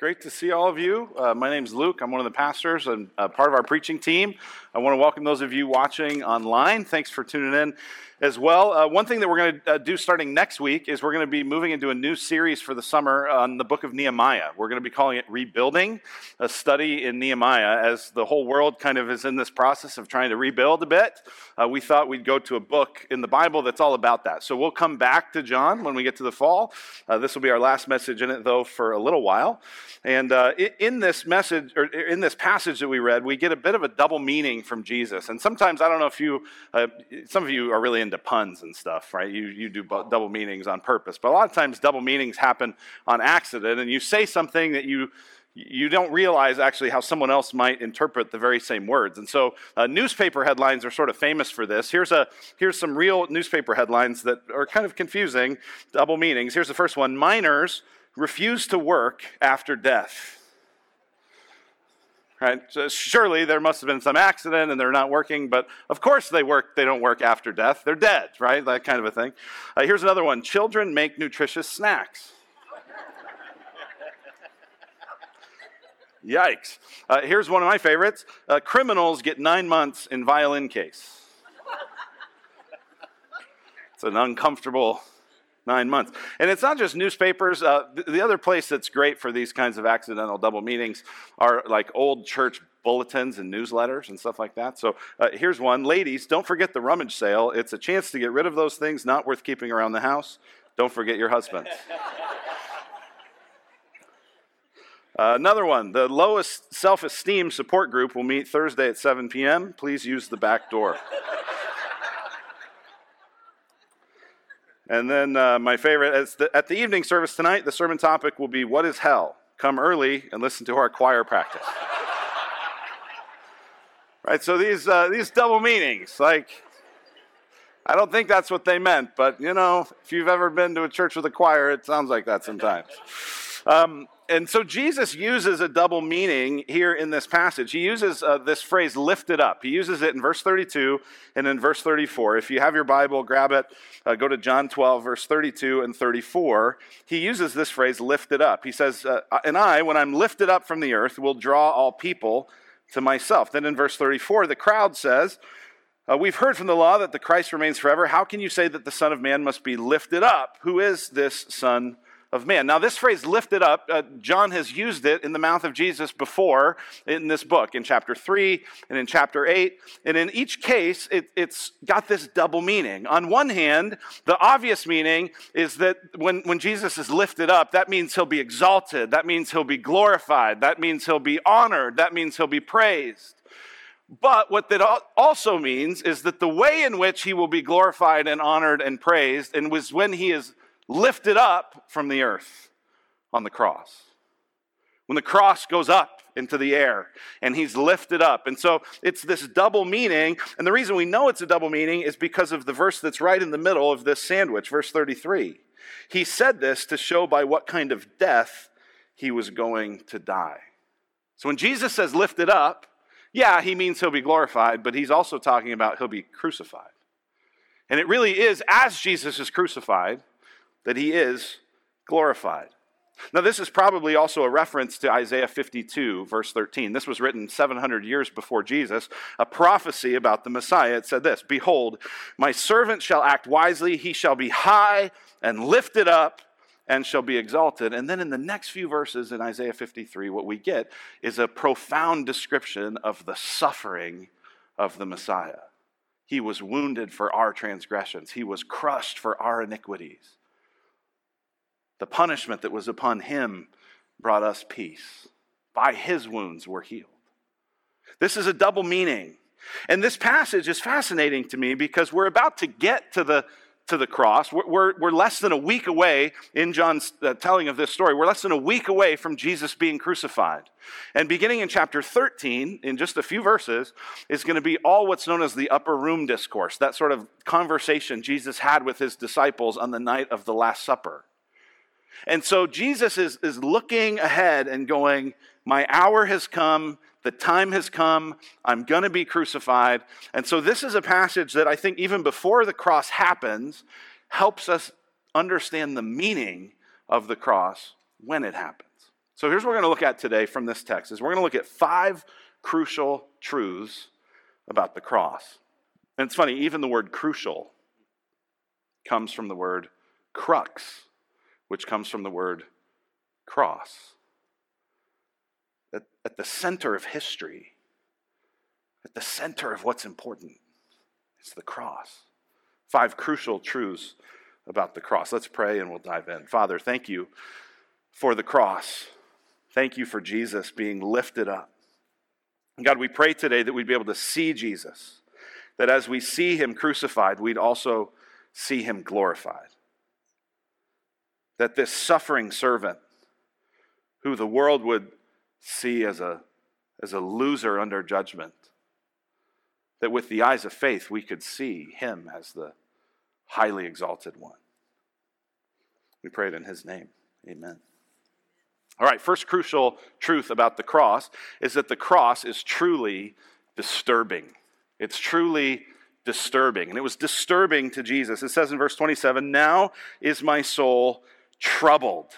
Great to see all of you. Uh, my name is Luke. I'm one of the pastors and uh, part of our preaching team. I want to welcome those of you watching online. Thanks for tuning in as well. Uh, one thing that we're going to uh, do starting next week is we're going to be moving into a new series for the summer on the book of Nehemiah. We're going to be calling it Rebuilding, a study in Nehemiah. As the whole world kind of is in this process of trying to rebuild a bit, uh, we thought we'd go to a book in the Bible that's all about that. So we'll come back to John when we get to the fall. Uh, this will be our last message in it, though, for a little while. And uh, in this message, or in this passage that we read, we get a bit of a double meaning from Jesus. And sometimes, I don't know if you, uh, some of you are really into puns and stuff, right? You, you do double meanings on purpose. But a lot of times, double meanings happen on accident. And you say something that you, you don't realize actually how someone else might interpret the very same words. And so uh, newspaper headlines are sort of famous for this. Here's, a, here's some real newspaper headlines that are kind of confusing, double meanings. Here's the first one Miners refuse to work after death. Right? So surely there must have been some accident and they're not working, but of course they work, they don't work after death. They're dead, right? That kind of a thing. Uh, here's another one children make nutritious snacks. Yikes. Uh, here's one of my favorites uh, criminals get nine months in violin case. It's an uncomfortable nine months. And it's not just newspapers. Uh, the other place that's great for these kinds of accidental double meanings are like old church bulletins and newsletters and stuff like that. So uh, here's one. Ladies, don't forget the rummage sale. It's a chance to get rid of those things not worth keeping around the house. Don't forget your husbands. Uh, another one, the lowest self esteem support group will meet Thursday at 7 p.m. Please use the back door. And then uh, my favorite, the, at the evening service tonight, the sermon topic will be What is Hell? Come early and listen to our choir practice. right? So these, uh, these double meanings, like, I don't think that's what they meant, but you know, if you've ever been to a church with a choir, it sounds like that sometimes. Um, and so Jesus uses a double meaning here in this passage. He uses uh, this phrase lifted up. He uses it in verse 32 and in verse 34. If you have your Bible, grab it, uh, go to John 12, verse 32 and 34. He uses this phrase lifted up. He says, uh, And I, when I'm lifted up from the earth, will draw all people to myself. Then in verse 34, the crowd says, uh, We've heard from the law that the Christ remains forever. How can you say that the Son of Man must be lifted up? Who is this Son of man. Now, this phrase lifted up, uh, John has used it in the mouth of Jesus before in this book, in chapter 3 and in chapter 8. And in each case, it, it's got this double meaning. On one hand, the obvious meaning is that when, when Jesus is lifted up, that means he'll be exalted, that means he'll be glorified, that means he'll be honored, that means he'll be praised. But what that also means is that the way in which he will be glorified and honored and praised, and was when he is lifted up from the earth on the cross. When the cross goes up into the air and he's lifted up. And so it's this double meaning. And the reason we know it's a double meaning is because of the verse that's right in the middle of this sandwich, verse 33. He said this to show by what kind of death he was going to die. So when Jesus says lifted up, yeah, he means he'll be glorified, but he's also talking about he'll be crucified. And it really is as Jesus is crucified that he is glorified. Now, this is probably also a reference to Isaiah 52, verse 13. This was written 700 years before Jesus, a prophecy about the Messiah. It said this Behold, my servant shall act wisely, he shall be high and lifted up and shall be exalted. And then in the next few verses in Isaiah 53, what we get is a profound description of the suffering of the Messiah. He was wounded for our transgressions, he was crushed for our iniquities. The punishment that was upon him brought us peace. By his wounds we're healed. This is a double meaning. And this passage is fascinating to me because we're about to get to the, to the cross. We're, we're, we're less than a week away in John's uh, telling of this story. We're less than a week away from Jesus being crucified. And beginning in chapter 13, in just a few verses, is going to be all what's known as the upper room discourse, that sort of conversation Jesus had with his disciples on the night of the Last Supper. And so Jesus is, is looking ahead and going, My hour has come, the time has come, I'm going to be crucified. And so this is a passage that I think even before the cross happens, helps us understand the meaning of the cross when it happens. So here's what we're going to look at today from this text is we're going to look at five crucial truths about the cross. And it's funny, even the word crucial comes from the word crux, which comes from the word cross. At, at the center of history, at the center of what's important, it's the cross. Five crucial truths about the cross. Let's pray and we'll dive in. Father, thank you for the cross. Thank you for Jesus being lifted up. God, we pray today that we'd be able to see Jesus, that as we see him crucified, we'd also see him glorified. That this suffering servant, who the world would see as a, as a loser under judgment, that with the eyes of faith we could see him as the highly exalted one. We pray it in his name. Amen. All right, first crucial truth about the cross is that the cross is truly disturbing. It's truly disturbing. And it was disturbing to Jesus. It says in verse 27 Now is my soul troubled.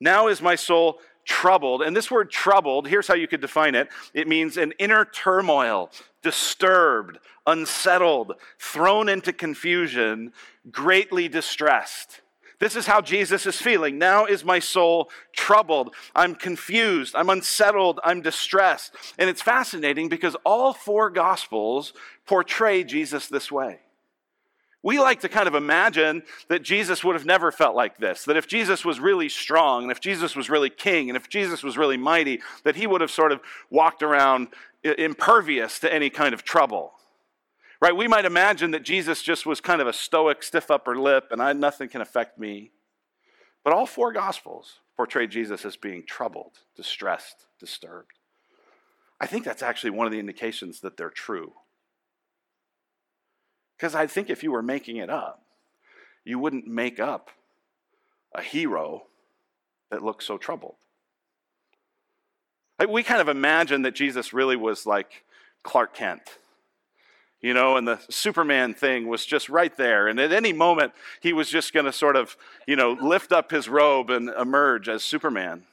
Now is my soul troubled. And this word troubled, here's how you could define it it means an inner turmoil, disturbed, unsettled, thrown into confusion, greatly distressed. This is how Jesus is feeling. Now is my soul troubled. I'm confused. I'm unsettled. I'm distressed. And it's fascinating because all four gospels portray Jesus this way. We like to kind of imagine that Jesus would have never felt like this, that if Jesus was really strong, and if Jesus was really king, and if Jesus was really mighty, that he would have sort of walked around impervious to any kind of trouble. Right? We might imagine that Jesus just was kind of a stoic, stiff upper lip, and I, nothing can affect me. But all four Gospels portray Jesus as being troubled, distressed, disturbed. I think that's actually one of the indications that they're true. Because I think if you were making it up, you wouldn't make up a hero that looks so troubled. We kind of imagine that Jesus really was like Clark Kent you know, and the Superman thing was just right there. And at any moment, he was just going to sort of, you know, lift up his robe and emerge as Superman.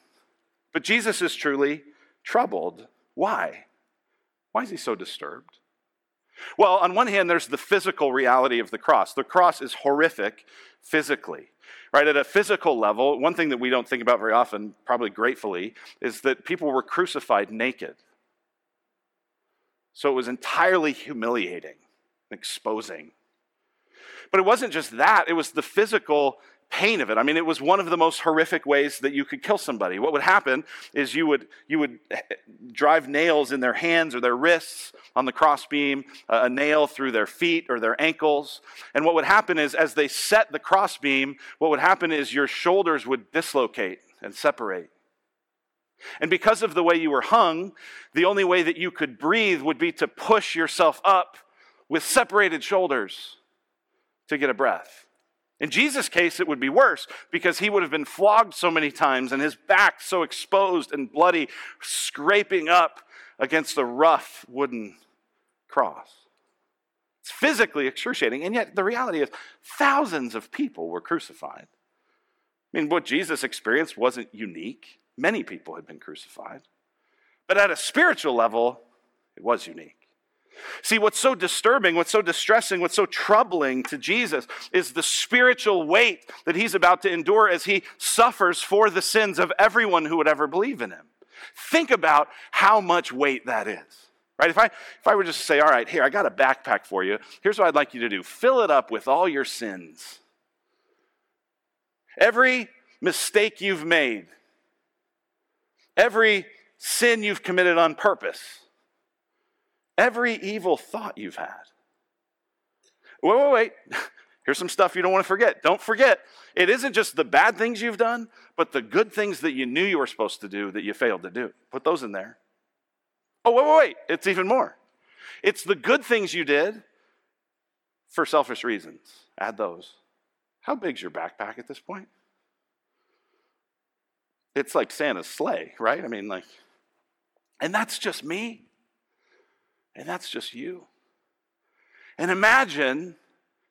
But Jesus is truly troubled. Why? Why is he so disturbed? Well, on one hand, there's the physical reality of the cross. The cross is horrific physically, right? At a physical level, one thing that we don't think about very often, probably gratefully, is that people were crucified naked. So it was entirely humiliating, exposing. But it wasn't just that, it was the physical pain of it. I mean, it was one of the most horrific ways that you could kill somebody. What would happen is you would, you would eh, drive nails in their hands or their wrists on the crossbeam, a nail through their feet or their ankles. And what would happen is, as they set the crossbeam, what would happen is your shoulders would dislocate and separate. And because of the way you were hung, the only way that you could breathe would be to push yourself up with separated shoulders to get a breath. In Jesus' case, it would be worse because he would have been flogged so many times and his back so exposed and bloody, scraping up against the rough wooden cross. It's physically excruciating, and yet the reality is thousands of people were crucified. I mean, what Jesus experienced wasn't unique. Many people had been crucified. But at a spiritual level, it was unique. See, what's so disturbing, what's so distressing, what's so troubling to Jesus is the spiritual weight that he's about to endure as he suffers for the sins of everyone who would ever believe in him. Think about how much weight that is. Right? If I if I were just to say, "All right, here, I got a backpack for you. Here's what I'd like you to do. Fill it up with all your sins. Every mistake you've made, every sin you've committed on purpose, every evil thought you've had. Wait, wait, wait. Here's some stuff you don't want to forget. Don't forget, it isn't just the bad things you've done, but the good things that you knew you were supposed to do that you failed to do. Put those in there. Oh, wait, wait, wait. It's even more. It's the good things you did for selfish reasons. Add those. How big's your backpack at this point? It's like Santa's sleigh, right? I mean, like, and that's just me. And that's just you. And imagine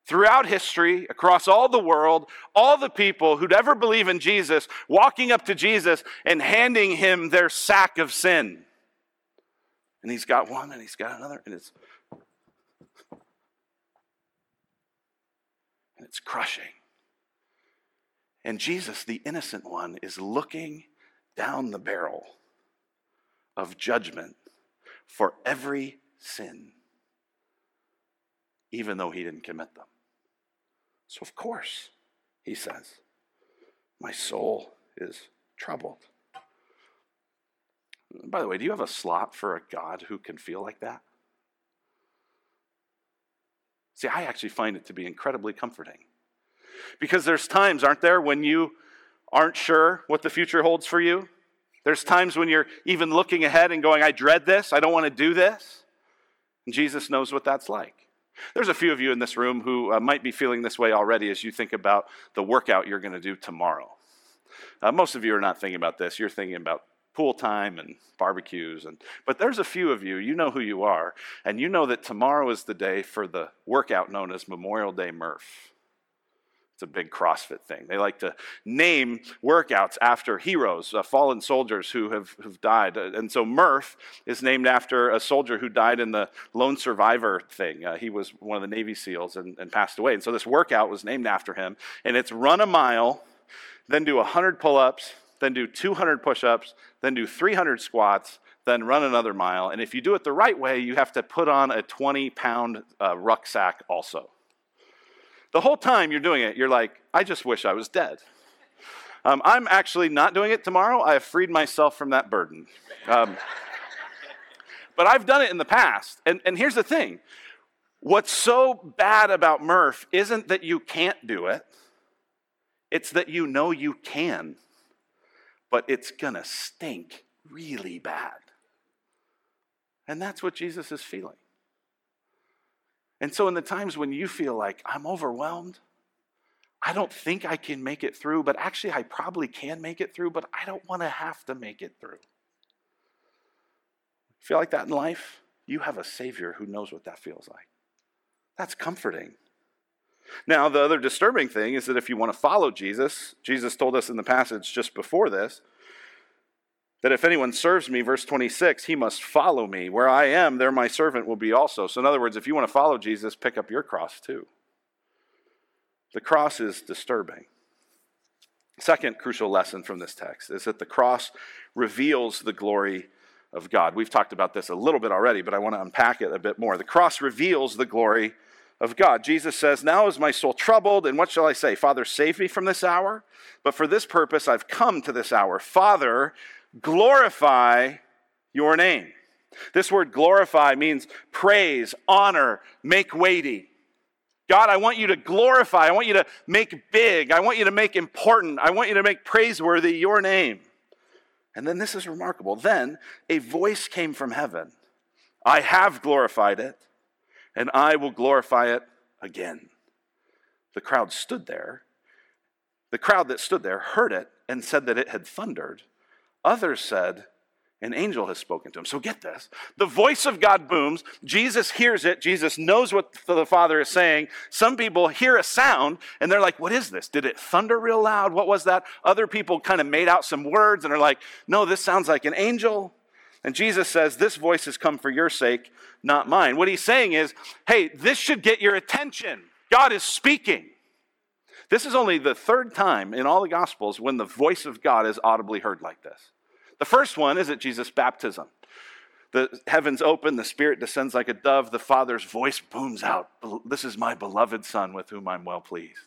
throughout history, across all the world, all the people who'd ever believe in Jesus walking up to Jesus and handing him their sack of sin. And he's got one and he's got another, and it's and it's crushing. And Jesus, the innocent one, is looking down the barrel of judgment for every sin, even though he didn't commit them. So, of course, he says, My soul is troubled. By the way, do you have a slot for a God who can feel like that? See, I actually find it to be incredibly comforting. Because there's times, aren't there, when you aren't sure what the future holds for you? There's times when you're even looking ahead and going, I dread this, I don't want to do this. Jesus knows what that's like. There's a few of you in this room who uh, might be feeling this way already as you think about the workout you're going to do tomorrow. Uh, most of you are not thinking about this. You're thinking about pool time and barbecues and but there's a few of you you know who you are and you know that tomorrow is the day for the workout known as memorial day murph it's a big CrossFit thing. They like to name workouts after heroes, uh, fallen soldiers who have, have died. Uh, and so Murph is named after a soldier who died in the lone survivor thing. Uh, he was one of the Navy SEALs and, and passed away. And so this workout was named after him. And it's run a mile, then do 100 pull ups, then do 200 push ups, then do 300 squats, then run another mile. And if you do it the right way, you have to put on a 20 pound uh, rucksack also. The whole time you're doing it, you're like, I just wish I was dead. Um, I'm actually not doing it tomorrow. I have freed myself from that burden. Um, but I've done it in the past. And, and here's the thing what's so bad about Murph isn't that you can't do it, it's that you know you can, but it's gonna stink really bad. And that's what Jesus is feeling. And so, in the times when you feel like I'm overwhelmed, I don't think I can make it through, but actually, I probably can make it through, but I don't want to have to make it through. Feel like that in life? You have a Savior who knows what that feels like. That's comforting. Now, the other disturbing thing is that if you want to follow Jesus, Jesus told us in the passage just before this that if anyone serves me, verse 26, he must follow me. Where I am, there my servant will be also. So, in other words, if you want to follow Jesus, pick up your cross too. The cross is disturbing. Second crucial lesson from this text is that the cross reveals the glory of God. We've talked about this a little bit already, but I want to unpack it a bit more. The cross reveals the glory of God. Jesus says, Now is my soul troubled, and what shall I say? Father, save me from this hour. But for this purpose I've come to this hour. Father, glorify your name. This word glorify means praise, honor, make weighty. God, I want you to glorify. I want you to make big. I want you to make important. I want you to make praiseworthy your name. And then this is remarkable. Then a voice came from heaven I have glorified it, and I will glorify it again. The crowd stood there. The crowd that stood there heard it and said that it had thundered. Others said, an angel has spoken to him. So get this. The voice of God booms. Jesus hears it. Jesus knows what the Father is saying. Some people hear a sound and they're like, What is this? Did it thunder real loud? What was that? Other people kind of made out some words and are like, No, this sounds like an angel. And Jesus says, This voice has come for your sake, not mine. What he's saying is, Hey, this should get your attention. God is speaking. This is only the third time in all the Gospels when the voice of God is audibly heard like this. The first one is at Jesus' baptism. The heavens open, the Spirit descends like a dove, the Father's voice booms out This is my beloved Son with whom I'm well pleased.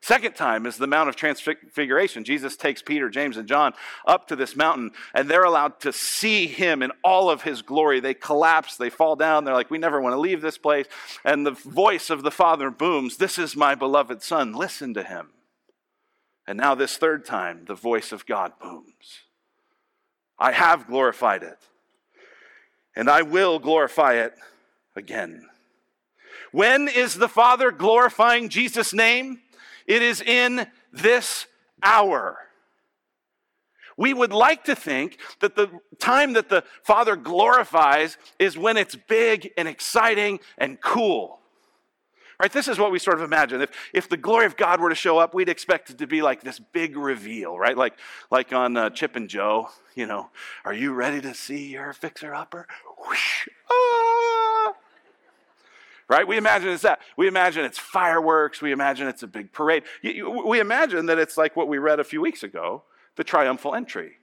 Second time is the Mount of Transfiguration. Jesus takes Peter, James, and John up to this mountain, and they're allowed to see him in all of his glory. They collapse, they fall down. They're like, We never want to leave this place. And the voice of the Father booms, This is my beloved Son. Listen to him. And now, this third time, the voice of God booms. I have glorified it, and I will glorify it again. When is the Father glorifying Jesus' name? It is in this hour. We would like to think that the time that the Father glorifies is when it's big and exciting and cool. Right? This is what we sort of imagine. If, if the glory of God were to show up, we'd expect it to be like this big reveal, right? Like, like on uh, Chip and Jo, you know, are you ready to see your fixer upper? Whoosh, ah! Right? We imagine it's that. We imagine it's fireworks. We imagine it's a big parade. We imagine that it's like what we read a few weeks ago the triumphal entry.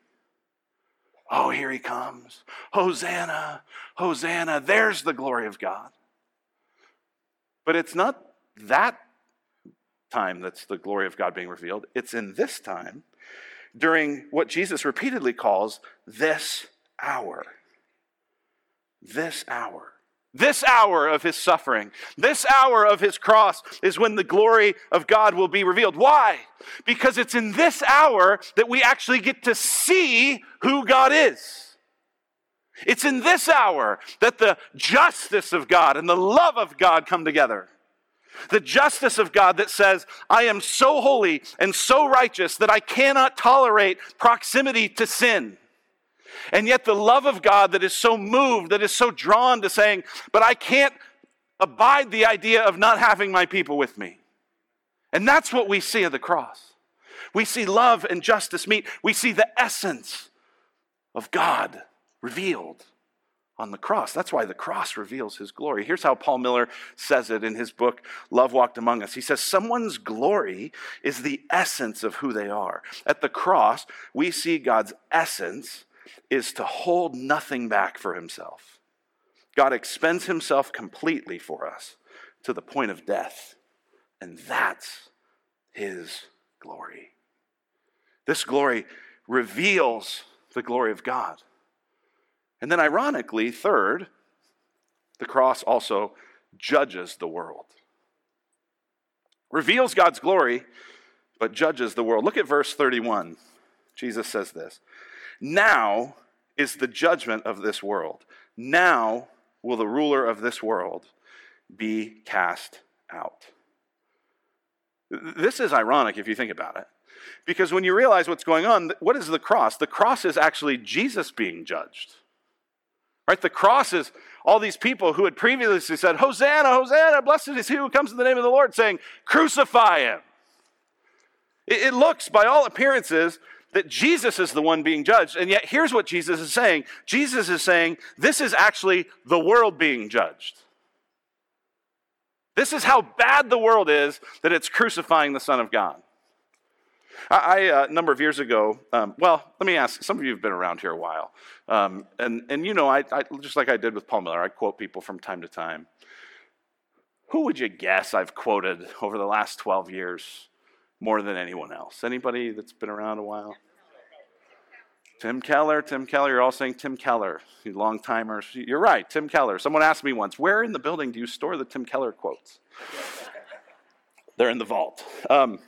Oh, here he comes. Hosanna, Hosanna. There's the glory of God. But it's not that time that's the glory of God being revealed. It's in this time, during what Jesus repeatedly calls this hour. This hour. This hour of his suffering, this hour of his cross is when the glory of God will be revealed. Why? Because it's in this hour that we actually get to see who God is. It's in this hour that the justice of God and the love of God come together. The justice of God that says, I am so holy and so righteous that I cannot tolerate proximity to sin. And yet, the love of God that is so moved, that is so drawn to saying, But I can't abide the idea of not having my people with me. And that's what we see at the cross. We see love and justice meet. We see the essence of God revealed on the cross. That's why the cross reveals his glory. Here's how Paul Miller says it in his book, Love Walked Among Us. He says, Someone's glory is the essence of who they are. At the cross, we see God's essence is to hold nothing back for himself. God expends himself completely for us to the point of death. And that's his glory. This glory reveals the glory of God. And then, ironically, third, the cross also judges the world. Reveals God's glory, but judges the world. Look at verse 31. Jesus says this Now is the judgment of this world. Now will the ruler of this world be cast out. This is ironic if you think about it. Because when you realize what's going on, what is the cross? The cross is actually Jesus being judged. Right? The cross is all these people who had previously said, Hosanna, Hosanna, blessed is he who comes in the name of the Lord, saying, Crucify him. It, it looks, by all appearances, that Jesus is the one being judged. And yet, here's what Jesus is saying Jesus is saying, This is actually the world being judged. This is how bad the world is that it's crucifying the Son of God. I, uh, a number of years ago, um, well, let me ask. Some of you have been around here a while, um, and and you know, I, I, just like I did with Paul Miller, I quote people from time to time. Who would you guess I've quoted over the last twelve years more than anyone else? Anybody that's been around a while? Tim Keller, Tim Keller, you're all saying Tim Keller, you long timers. You're right, Tim Keller. Someone asked me once, where in the building do you store the Tim Keller quotes? They're in the vault. Um,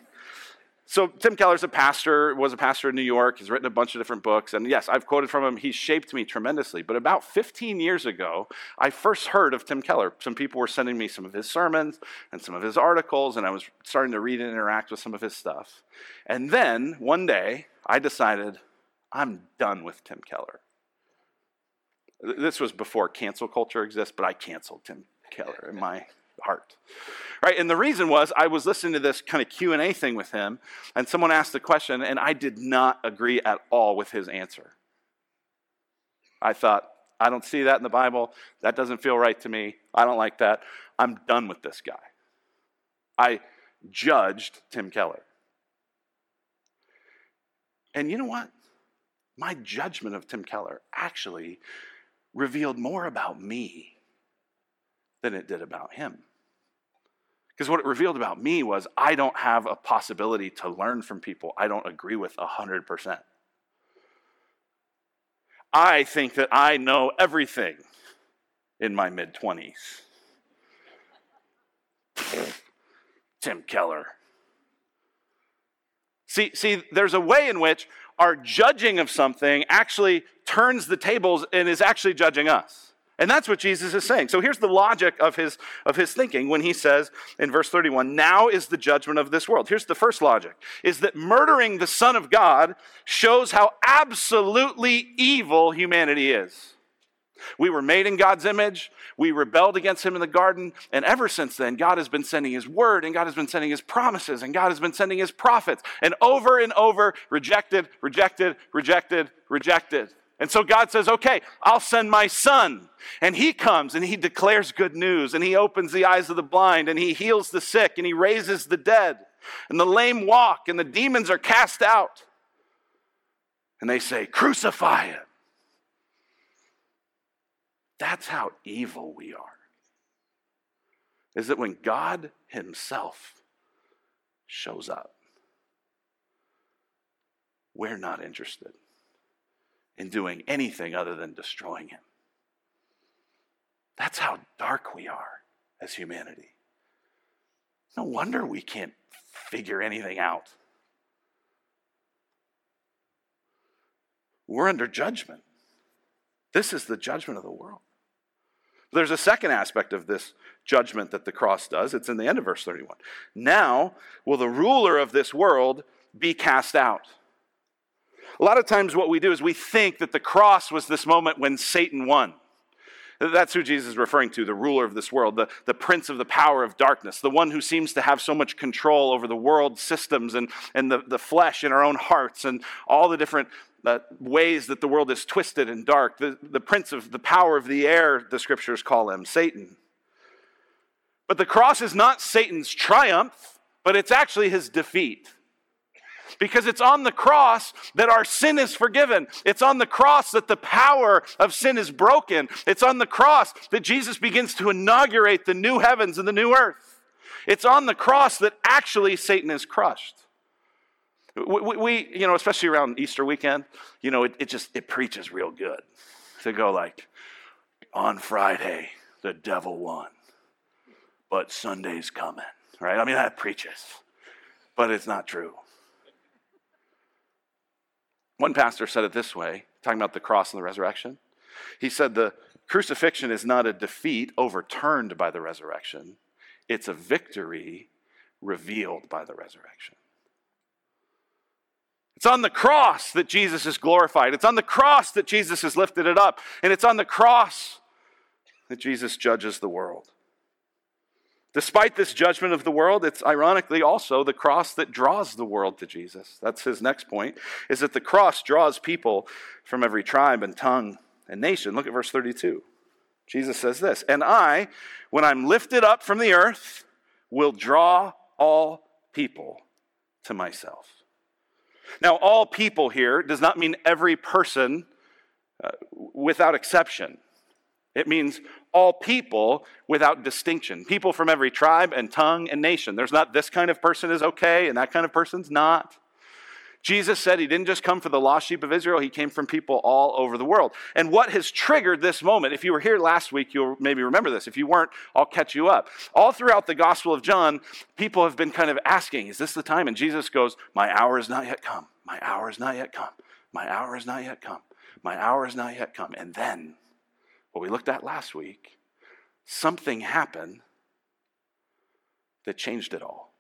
so Tim Keller's a pastor, was a pastor in New York. He's written a bunch of different books. And yes, I've quoted from him. He's shaped me tremendously. But about 15 years ago, I first heard of Tim Keller. Some people were sending me some of his sermons and some of his articles, and I was starting to read and interact with some of his stuff. And then one day, I decided, I'm done with Tim Keller. This was before cancel culture exists, but I canceled Tim Keller in my heart. Right? And the reason was i was listening to this kind of q&a thing with him and someone asked a question and i did not agree at all with his answer. I thought i don't see that in the bible. That doesn't feel right to me. I don't like that. I'm done with this guy. I judged tim keller. And you know what? My judgment of tim keller actually revealed more about me than it did about him. Because what it revealed about me was I don't have a possibility to learn from people I don't agree with 100%. I think that I know everything in my mid 20s. Tim Keller. See, see, there's a way in which our judging of something actually turns the tables and is actually judging us. And that's what Jesus is saying. So here's the logic of his, of his thinking when he says in verse 31, now is the judgment of this world. Here's the first logic is that murdering the Son of God shows how absolutely evil humanity is. We were made in God's image. We rebelled against Him in the garden. And ever since then, God has been sending His word, and God has been sending His promises, and God has been sending His prophets. And over and over, rejected, rejected, rejected, rejected. And so God says, okay, I'll send my son. And he comes and he declares good news, and he opens the eyes of the blind, and he heals the sick, and he raises the dead. And the lame walk, and the demons are cast out. And they say, Crucify him. That's how evil we are. Is that when God Himself shows up, we're not interested in doing anything other than destroying Him. That's how dark we are as humanity. No wonder we can't figure anything out. We're under judgment. This is the judgment of the world. There's a second aspect of this judgment that the cross does. It's in the end of verse 31. Now will the ruler of this world be cast out. A lot of times, what we do is we think that the cross was this moment when Satan won. That's who Jesus is referring to, the ruler of this world, the, the prince of the power of darkness, the one who seems to have so much control over the world systems and, and the, the flesh in our own hearts and all the different uh, ways that the world is twisted and dark. The, the prince of the power of the air, the scriptures call him Satan. But the cross is not Satan's triumph, but it's actually his defeat. Because it's on the cross that our sin is forgiven. It's on the cross that the power of sin is broken. It's on the cross that Jesus begins to inaugurate the new heavens and the new earth. It's on the cross that actually Satan is crushed. We, we, you know, especially around Easter weekend, you know, it, it just, it preaches real good to go like, on Friday, the devil won, but Sunday's coming, right? I mean, that preaches, but it's not true. One pastor said it this way, talking about the cross and the resurrection. He said the crucifixion is not a defeat overturned by the resurrection, it's a victory revealed by the resurrection. It's on the cross that Jesus is glorified. It's on the cross that Jesus has lifted it up. And it's on the cross that Jesus judges the world. Despite this judgment of the world, it's ironically also the cross that draws the world to Jesus. That's his next point, is that the cross draws people from every tribe and tongue and nation. Look at verse 32. Jesus says this, and I, when I'm lifted up from the earth, will draw all people to myself. Now, all people here does not mean every person uh, without exception. It means all people without distinction. People from every tribe and tongue and nation. There's not this kind of person is okay and that kind of person's not. Jesus said he didn't just come for the lost sheep of Israel, he came from people all over the world. And what has triggered this moment, if you were here last week, you'll maybe remember this. If you weren't, I'll catch you up. All throughout the Gospel of John, people have been kind of asking, Is this the time? And Jesus goes, My hour is not yet come. My hour is not yet come. My hour is not yet come. My hour is not yet come. And then, what we looked at last week, something happened that changed it all.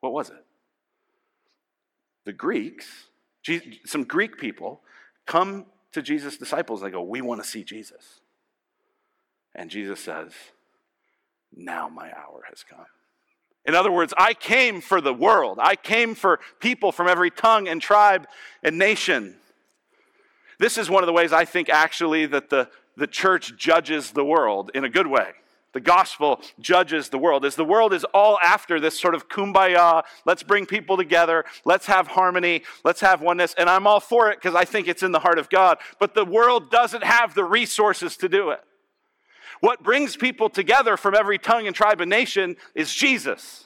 What was it? the Greeks, some Greek people, come to Jesus' disciples they go, We want to see Jesus. And Jesus says, Now my hour has come. In other words, I came for the world. I came for people from every tongue and tribe and nation. This is one of the ways I think actually that the, the church judges the world in a good way. The gospel judges the world. As the world is all after this sort of kumbaya, let's bring people together, let's have harmony, let's have oneness. And I'm all for it because I think it's in the heart of God. But the world doesn't have the resources to do it. What brings people together from every tongue and tribe and nation is Jesus.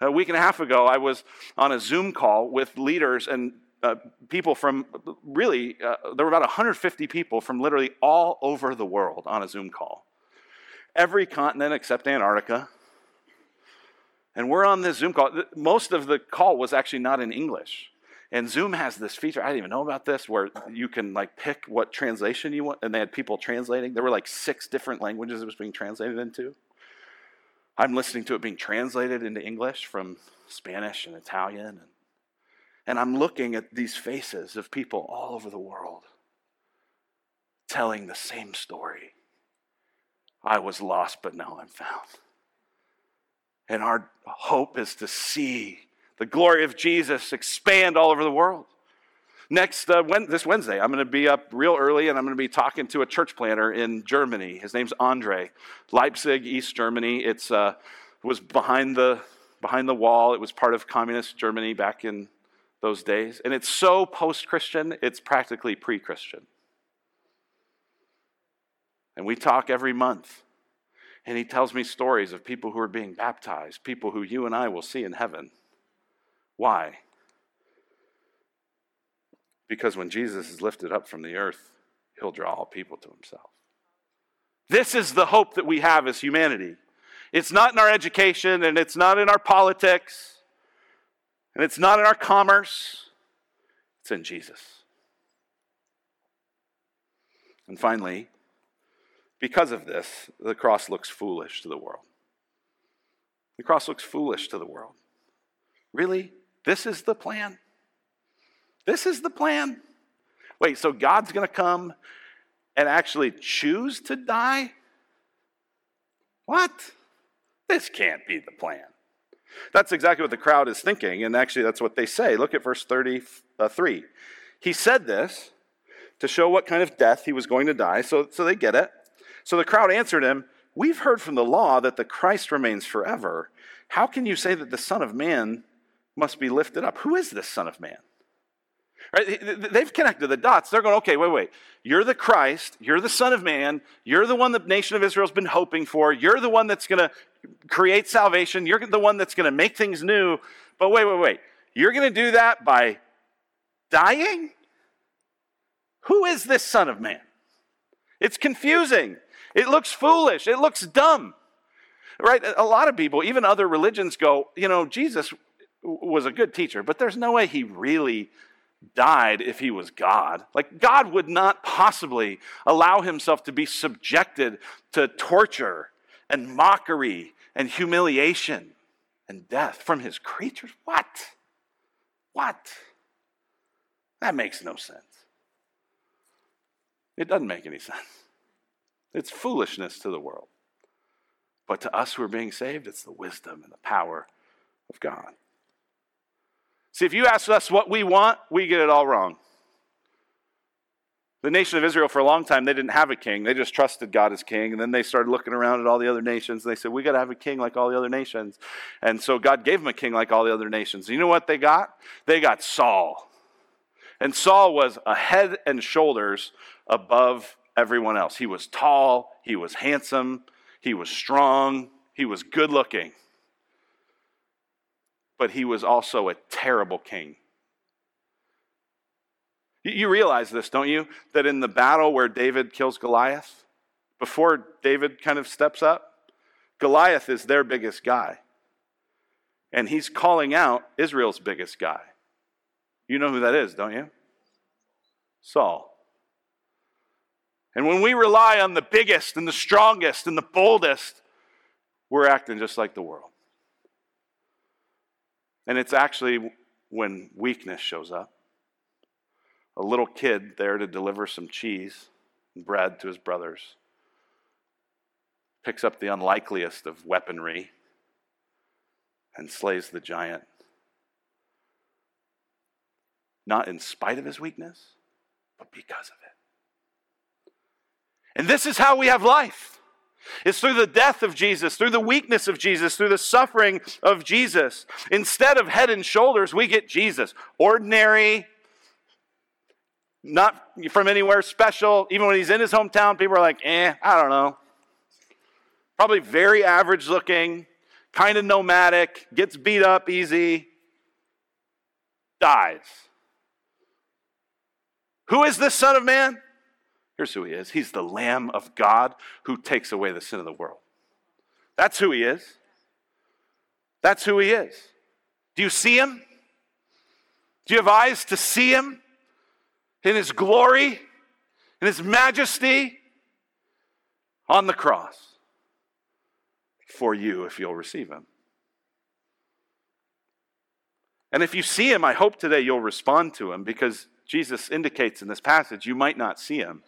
A week and a half ago, I was on a Zoom call with leaders and uh, people from really, uh, there were about 150 people from literally all over the world on a Zoom call every continent except Antarctica. And we're on this Zoom call. Most of the call was actually not in English. And Zoom has this feature, I didn't even know about this, where you can like pick what translation you want. And they had people translating. There were like six different languages it was being translated into. I'm listening to it being translated into English from Spanish and Italian. And, and I'm looking at these faces of people all over the world telling the same story. I was lost, but now I'm found. And our hope is to see the glory of Jesus expand all over the world. Next, uh, when, this Wednesday, I'm going to be up real early and I'm going to be talking to a church planter in Germany. His name's Andre, Leipzig, East Germany. It's uh, was behind the behind the wall. It was part of communist Germany back in those days, and it's so post-Christian. It's practically pre-Christian. And we talk every month, and he tells me stories of people who are being baptized, people who you and I will see in heaven. Why? Because when Jesus is lifted up from the earth, he'll draw all people to himself. This is the hope that we have as humanity. It's not in our education, and it's not in our politics, and it's not in our commerce. It's in Jesus. And finally, because of this, the cross looks foolish to the world. The cross looks foolish to the world. Really? This is the plan? This is the plan. Wait, so God's going to come and actually choose to die? What? This can't be the plan. That's exactly what the crowd is thinking, and actually, that's what they say. Look at verse 33. He said this to show what kind of death he was going to die, so, so they get it. So the crowd answered him, We've heard from the law that the Christ remains forever. How can you say that the Son of Man must be lifted up? Who is this Son of Man? Right? They've connected the dots. They're going, okay, wait, wait. You're the Christ. You're the Son of Man. You're the one the nation of Israel's been hoping for. You're the one that's going to create salvation. You're the one that's going to make things new. But wait, wait, wait. You're going to do that by dying? Who is this Son of Man? It's confusing. It looks foolish. It looks dumb. Right? A lot of people, even other religions, go, you know, Jesus was a good teacher, but there's no way he really died if he was God. Like, God would not possibly allow himself to be subjected to torture and mockery and humiliation and death from his creatures. What? What? That makes no sense. It doesn't make any sense. It's foolishness to the world. But to us who are being saved, it's the wisdom and the power of God. See, if you ask us what we want, we get it all wrong. The nation of Israel, for a long time, they didn't have a king. They just trusted God as king. And then they started looking around at all the other nations. And they said, We got to have a king like all the other nations. And so God gave them a king like all the other nations. You know what they got? They got Saul. And Saul was a head and shoulders above everyone else. He was tall, he was handsome, he was strong, he was good looking but he was also a terrible king. You realize this, don't you? That in the battle where David kills Goliath, before David kind of steps up, Goliath is their biggest guy. And he's calling out Israel's biggest guy. You know who that is, don't you? Saul. And when we rely on the biggest and the strongest and the boldest, we're acting just like the world. And it's actually when weakness shows up. A little kid there to deliver some cheese and bread to his brothers picks up the unlikeliest of weaponry and slays the giant. Not in spite of his weakness, but because of it. And this is how we have life. It's through the death of Jesus, through the weakness of Jesus, through the suffering of Jesus. Instead of head and shoulders, we get Jesus. Ordinary, not from anywhere special. Even when he's in his hometown, people are like, eh, I don't know. Probably very average looking, kind of nomadic, gets beat up easy, dies. Who is this Son of Man? Here's who he is He's the Lamb of God who takes away the sin of the world. That's who he is. That's who he is. Do you see him? Do you have eyes to see him in his glory, in his majesty on the cross for you if you'll receive him? And if you see him, I hope today you'll respond to him because Jesus indicates in this passage you might not see him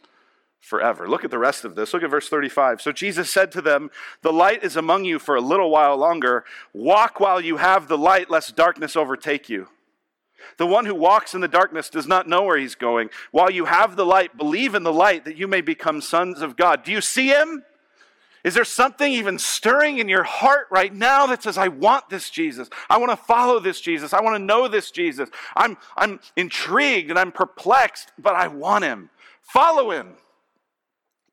forever. Look at the rest of this. Look at verse 35. So Jesus said to them, The light is among you for a little while longer. Walk while you have the light, lest darkness overtake you. The one who walks in the darkness does not know where he's going. While you have the light, believe in the light that you may become sons of God. Do you see him? Is there something even stirring in your heart right now that says, I want this Jesus? I want to follow this Jesus. I want to know this Jesus. I'm, I'm intrigued and I'm perplexed, but I want him. Follow him.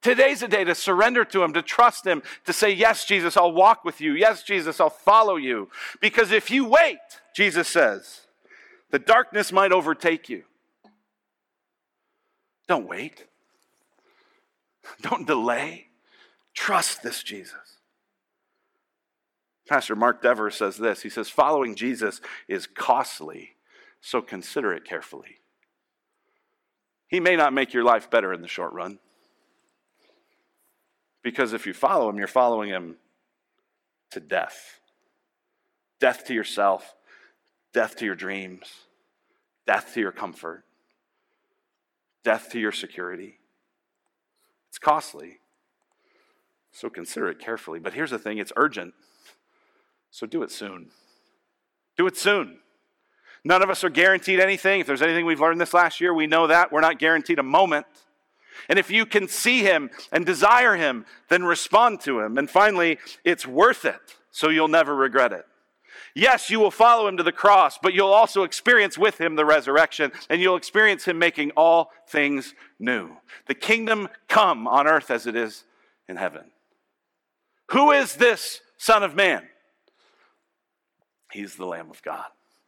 Today's a day to surrender to Him, to trust Him, to say, Yes, Jesus, I'll walk with you. Yes, Jesus, I'll follow you. Because if you wait, Jesus says, the darkness might overtake you. Don't wait. Don't delay. Trust this Jesus. Pastor Mark Dever says this He says, Following Jesus is costly, so consider it carefully. He may not make your life better in the short run. Because if you follow him, you're following him to death death to yourself, death to your dreams, death to your comfort, death to your security. It's costly. So consider it carefully. But here's the thing it's urgent. So do it soon. Do it soon. None of us are guaranteed anything. If there's anything we've learned this last year, we know that. We're not guaranteed a moment. And if you can see him and desire him, then respond to him. And finally, it's worth it, so you'll never regret it. Yes, you will follow him to the cross, but you'll also experience with him the resurrection, and you'll experience him making all things new. The kingdom come on earth as it is in heaven. Who is this Son of Man? He's the Lamb of God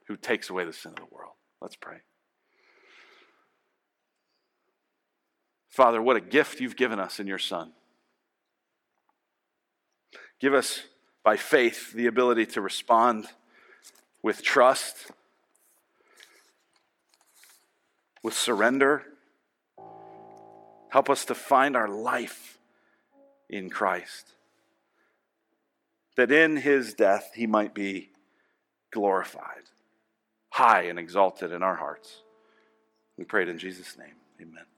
who takes away the sin of the world. Let's pray. Father, what a gift you've given us in your Son. Give us, by faith, the ability to respond with trust, with surrender. Help us to find our life in Christ. That in his death he might be glorified, high and exalted in our hearts. We pray it in Jesus' name. Amen.